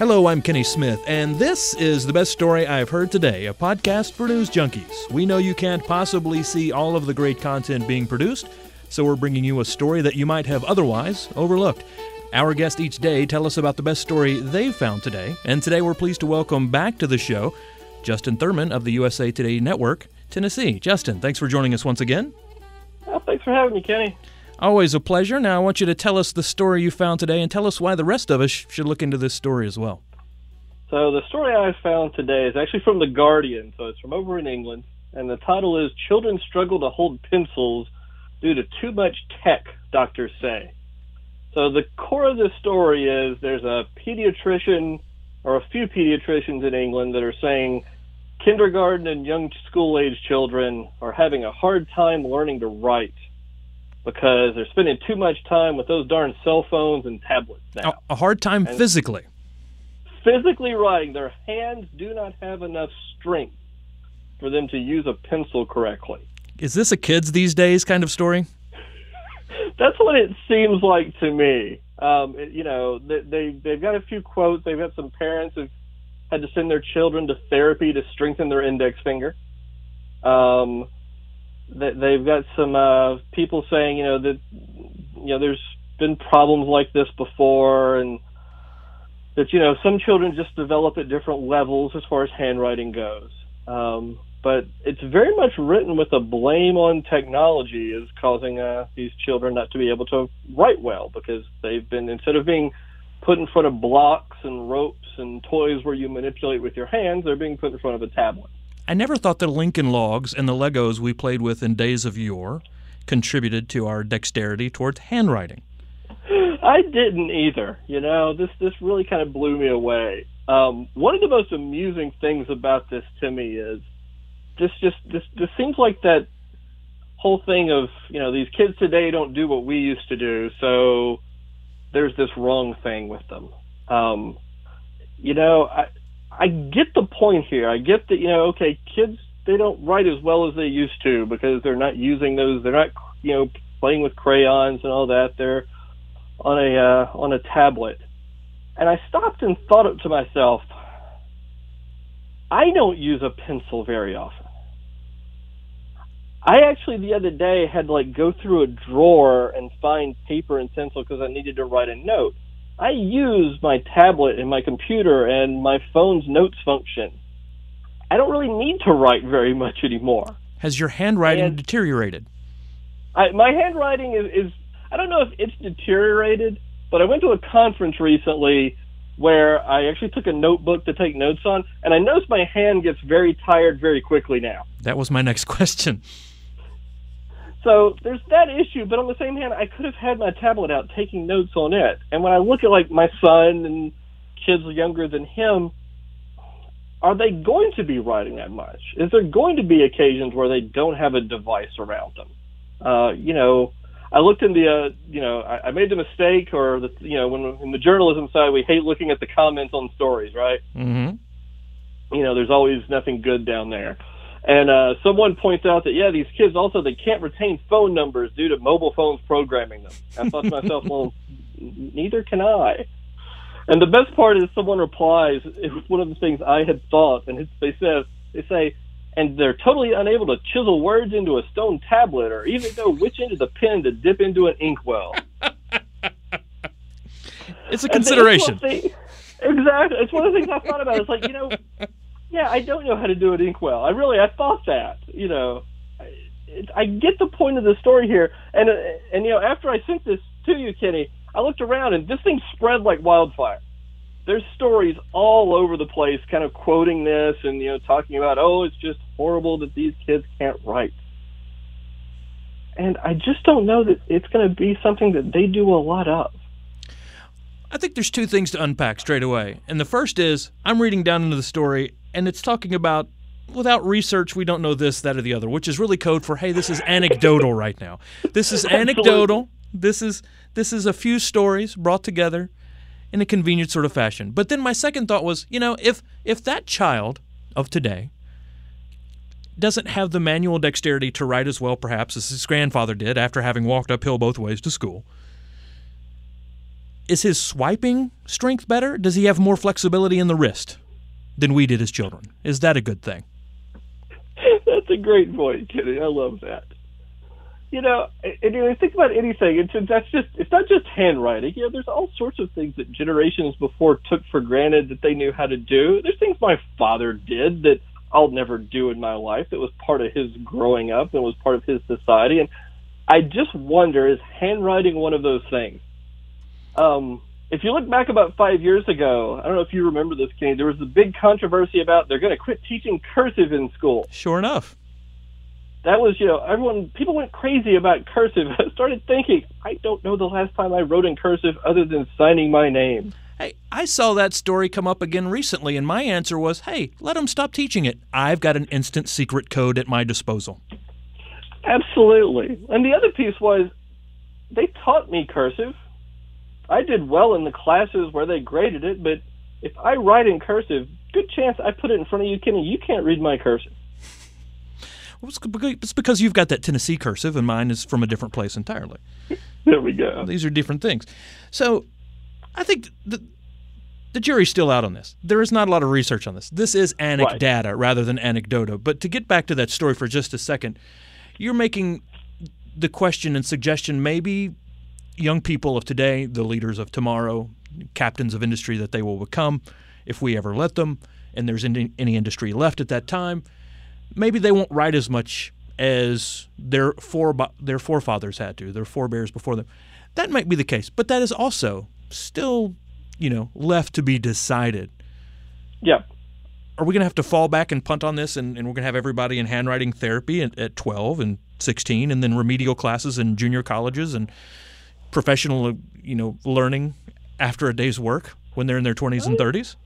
Hello, I'm Kenny Smith, and this is the best story I've heard today, a podcast for news junkies. We know you can't possibly see all of the great content being produced, so we're bringing you a story that you might have otherwise overlooked. Our guests each day tell us about the best story they've found today, and today we're pleased to welcome back to the show Justin Thurman of the USA Today Network, Tennessee. Justin, thanks for joining us once again. Well, thanks for having me, Kenny. Always a pleasure. Now, I want you to tell us the story you found today and tell us why the rest of us should look into this story as well. So, the story I found today is actually from The Guardian, so it's from over in England, and the title is Children Struggle to Hold Pencils Due to Too Much Tech, Doctors Say. So, the core of this story is there's a pediatrician or a few pediatricians in England that are saying kindergarten and young school age children are having a hard time learning to write because they're spending too much time with those darn cell phones and tablets now. A, hard time And- physically. Physically writing, their hands do not have enough strength for them to use a pencil correctly. Is this a kids these days kind of story? That's what it seems like to me. Um, it- you know, they, they they've got a few quotes. They've got some parents who've had to send their children to therapy to strengthen their index finger. Um, they've got some uh, people saying, you know, that you know, there's been problems like this before, and that you know, some children just develop at different levels as far as handwriting goes. Um, but it's very much written with a blame on technology is causing uh, these children not to be able to write well because they've been instead of being put in front of blocks and ropes and toys where you manipulate with your hands, they're being put in front of a tablet. I never thought the Lincoln Logs and the Legos we played with in days of yore contributed to our dexterity towards handwriting. I didn't either. You know, this this really kind of blew me away. Um, one of the most amusing things about this to me is this just this this seems like that whole thing of you know these kids today don't do what we used to do, so there's this wrong thing with them. Um, you know, I I get the point here. I get that you know, okay, kids they don't write as well as they used to because they're not using those. They're not you know playing with crayons and all that. They're on a uh, on a tablet, and I stopped and thought to myself. I don't use a pencil very often. I actually the other day had to like go through a drawer and find paper and pencil because I needed to write a note. I use my tablet and my computer and my phone's notes function. I don't really need to write very much anymore. Has your handwriting And- deteriorated? I, my handwriting is, is I don't know if it's deteriorated, but I went to a conference recently where I actually took a notebook to take notes on, and I noticed my hand gets very tired very quickly now. That was my next question. So there's that issue, but on the same hand, I could have had my tablet out taking notes on it. And when I look at like my son and kids younger than him, are they going to be writing that much? Is there going to be occasions where they don't have a device around them? Uh, you know, I looked in the, uh, you know, I, I made the mistake, or the, you know, when in the journalism side, we hate looking at the comments on stories, right? Mm-hmm. you know, there's always nothing good down there. And uh, someone points out that yeah, these kids also they can't retain phone numbers due to mobile phones programming them. I thought to myself, well, neither can I. And the best part is someone replies, it was one of the things I had thought, and they say they say, and they're totally unable to chisel words into a stone tablet or even know which end of the pen to dip into an inkwell. It's a consideration. exactly. It's one of the things I thought about. It's like, you know, yeah, I don't know how to do an inkwell. I really, I thought that, you know. I- It, I get the point of the story here. And, uh, and, you know, after I sent this to you, Kenny, I looked around and this thing spread like wildfire. There's stories all over the place kind of quoting this and, you know, talking about, oh, it's just horrible that these kids can't write. And I just don't know that it's going to be something that they do a lot of. I think there's two things to unpack straight away. And the first is I'm reading down into the story, and it's talking about without research, we don't know this, that, or the other, which is really code for hey, this is anecdotal right now. This is anecdotal. This is this is a few stories brought together in a convenient sort of fashion. But then my second thought was, you know, if if that child of today doesn't have the manual dexterity to write as well, perhaps, as his grandfather did after having walked uphill both ways to school, is his swiping strength better? Does he have more flexibility in the wrist than we did as children? Is that a good thing? That's a great point, Kenny. I love that. You know, and you think about anything. It's that's just it's not just handwriting. You know, there's all sorts of things that generations before took for granted that they knew how to do. There's things my father did that I'll never do in my life. That was part of his growing up and was part of his society. And I just wonder, is handwriting one of those things? Um, if you look back about five years ago, I don't know if you remember this, Kenny. There was a big controversy about they're going to quit teaching cursive in school. Sure enough. That was, you know, everyone, people went crazy about cursive. I started thinking, I don't know the last time I wrote in cursive other than signing my name. Hey, I saw that story come up again recently, and my answer was, hey, let them stop teaching it. I've got an instant secret code at my disposal. Absolutely. And the other piece was they taught me cursive. I did well in the classes where they graded it, but if I write in cursive, good chance I put it in front of you, Kenny. You can't read my cursive. Well, it's because you've got that Tennessee cursive, and mine is from a different place entirely. there we go. These are different things. So, I think the the jury's still out on this. There is not a lot of research on this. This is anecdata right. rather than anecdota. But to get back to that story for just a second, you're making the question and suggestion maybe young people of today, the leaders of tomorrow, captains of industry that they will become, if we ever let them, and there's any, any industry left at that time, maybe they won't write as much as their fore, their forefathers had to, their forebears before them. That might be the case, but that is also still, you know, left to be decided. Yeah. Are we going to have to fall back and punt on this, and, and we're going to have everybody in handwriting therapy at, at 12 and 16, and then remedial classes in junior colleges and professional, you know, learning after a day's work when they're in their 20s and 30s?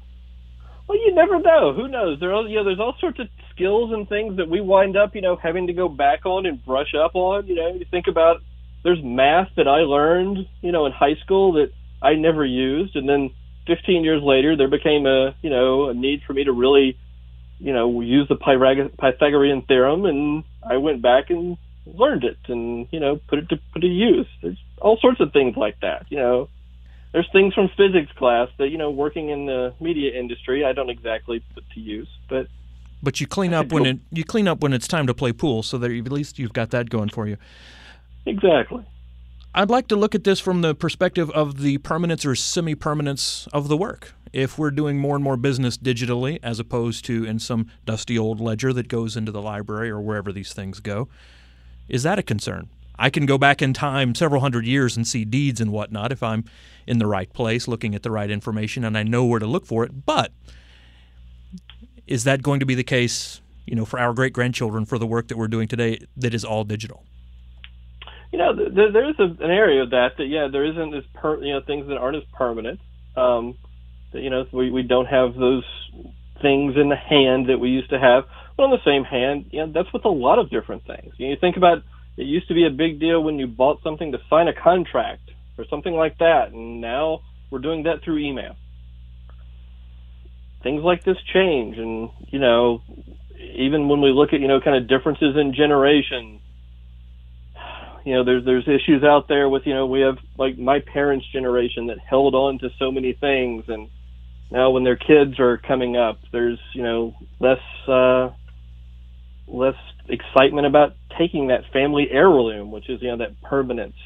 Well, you never know. Who knows? There, are, you know, there's all sorts of skills and things that we wind up, you know, having to go back on and brush up on. You know, you think about there's math that I learned, you know, in high school that I never used, and then 15 years later, there became a, you know, a need for me to really, you know, use the Pythagorean theorem, and I went back and learned it and you know put it to put to use. There's all sorts of things like that. You know, there's things from physics class that you know working in the media industry I don't exactly put to use, but but you clean up when it you clean up when it's time to play pool, so that at least you've got that going for you. Exactly. I'd like to look at this from the perspective of the permanence or semi permanence of the work. If we're doing more and more business digitally as opposed to in some dusty old ledger that goes into the library or wherever these things go, is that a concern? I can go back in time several hundred years and see deeds and whatnot if I'm in the right place, looking at the right information, and I know where to look for it. But is that going to be the case, you know, for our great grandchildren for the work that we're doing today that is all digital? You know, there, there's a, an area of that that yeah, there isn't as per, you know things that aren't as permanent. Um, that, you know, we we don't have those things in the hand that we used to have. But on the same hand, you know, that's with a lot of different things. You, know, you think about it used to be a big deal when you bought something to sign a contract or something like that, and now we're doing that through email. Things like this change, and you know, even when we look at you know kind of differences in generation, you know, there's there's issues out there with you know we have like my parents' generation that held on to so many things, and now when their kids are coming up, there's you know less uh, less excitement about taking that family heirloom, which is you know that permanence.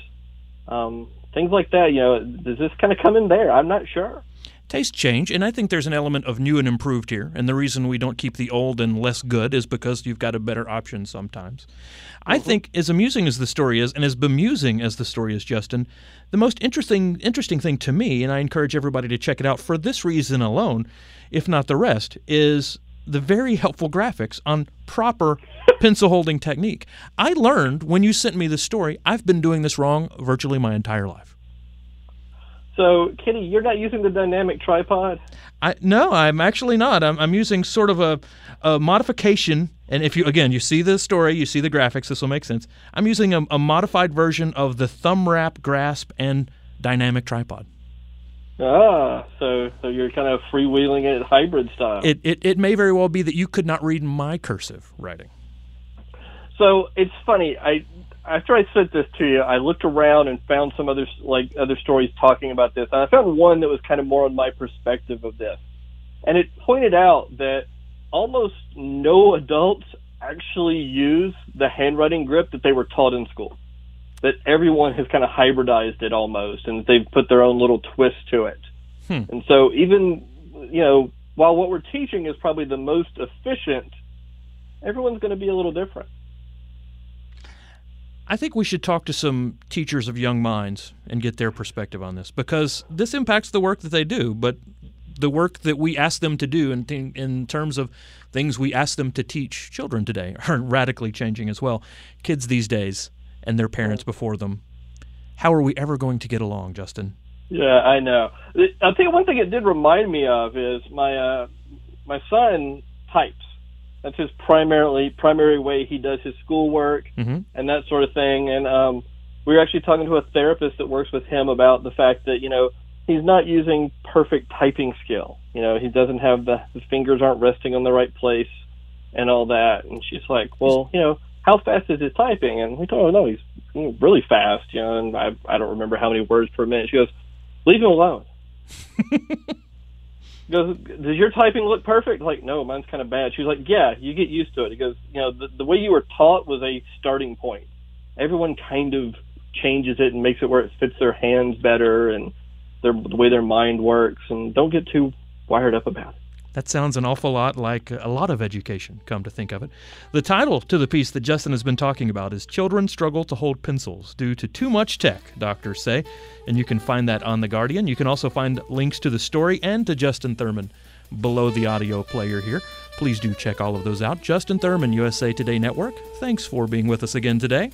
Um, things like that. You know, does this kind of come in there? I'm not sure. Tastes change, and I think there's an element of new and improved here. And the reason we don't keep the old and less good is because you've got a better option sometimes. Mm-hmm. I think, as amusing as the story is, and as bemusing as the story is, Justin, the most interesting interesting thing to me, and I encourage everybody to check it out for this reason alone, if not the rest, is the very helpful graphics on proper pencil holding technique. I learned when you sent me the story, I've been doing this wrong virtually my entire life. So, Kenny, you're not using the dynamic tripod? I no, I'm actually not. I'm, I'm using sort of a, a modification. And if you again, you see the story, you see the graphics. This will make sense. I'm using a, a modified version of the thumb wrap grasp and dynamic tripod. Ah, so so you're kind of freewheeling it hybrid style. It, it it may very well be that you could not read my cursive writing. So it's funny. I after I sent this to you, I looked around and found some other like other stories talking about this, and I found one that was kind of more on my perspective of this, and it pointed out that almost no adults actually use the handwriting grip that they were taught in school. That everyone has kind of hybridized it almost, and they've put their own little twist to it. Hmm. And so even you know while what we're teaching is probably the most efficient, everyone's going to be a little different. I think we should talk to some teachers of young minds and get their perspective on this because this impacts the work that they do, but the work that we ask them to do in, in terms of things we ask them to teach children today are radically changing as well. Kids these days and their parents before them. How are we ever going to get along, Justin? Yeah, I know. Tell you one thing it did remind me of is my uh, my son types. That's his primarily primary way he does his schoolwork mm-hmm. and that sort of thing. And um, we were actually talking to a therapist that works with him about the fact that you know he's not using perfect typing skill. You know, he doesn't have the his fingers aren't resting on the right place and all that. And she's like, well, you know, how fast is his typing? And we told her, no, he's really fast. You know, and I I don't remember how many words per minute. She goes, leave him alone. He goes, does your typing look perfect? Like, no, mine's kind of bad. She's like, yeah, you get used to it. He goes, you know, the, the way you were taught was a starting point. Everyone kind of changes it and makes it where it fits their hands better and their, the way their mind works. And don't get too wired up about it. That sounds an awful lot like a lot of education, come to think of it. The title to the piece that Justin has been talking about is Children Struggle to Hold Pencils Due to Too Much Tech, doctors say. And you can find that on The Guardian. You can also find links to the story and to Justin Thurman below the audio player here. Please do check all of those out. Justin Thurman, USA Today Network. Thanks for being with us again today.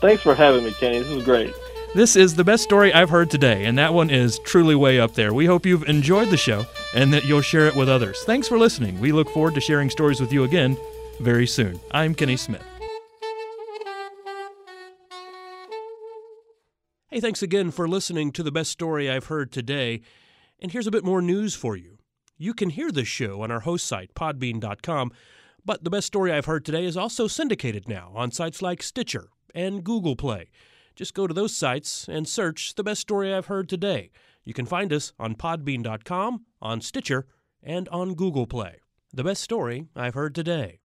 Thanks for having me, Kenny. This is great. This is the best story I've heard today, and that one is truly way up there. We hope you've enjoyed the show and that you'll share it with others. Thanks for listening. We look forward to sharing stories with you again very soon. I'm Kenny Smith. Hey, thanks again for listening to the best story I've heard today. And here's a bit more news for you. You can hear this show on our host site, podbean.com, but the best story I've heard today is also syndicated now on sites like Stitcher and Google Play. Just go to those sites and search the best story I've heard today. You can find us on podbean.com, on Stitcher, and on Google Play. The best story I've heard today.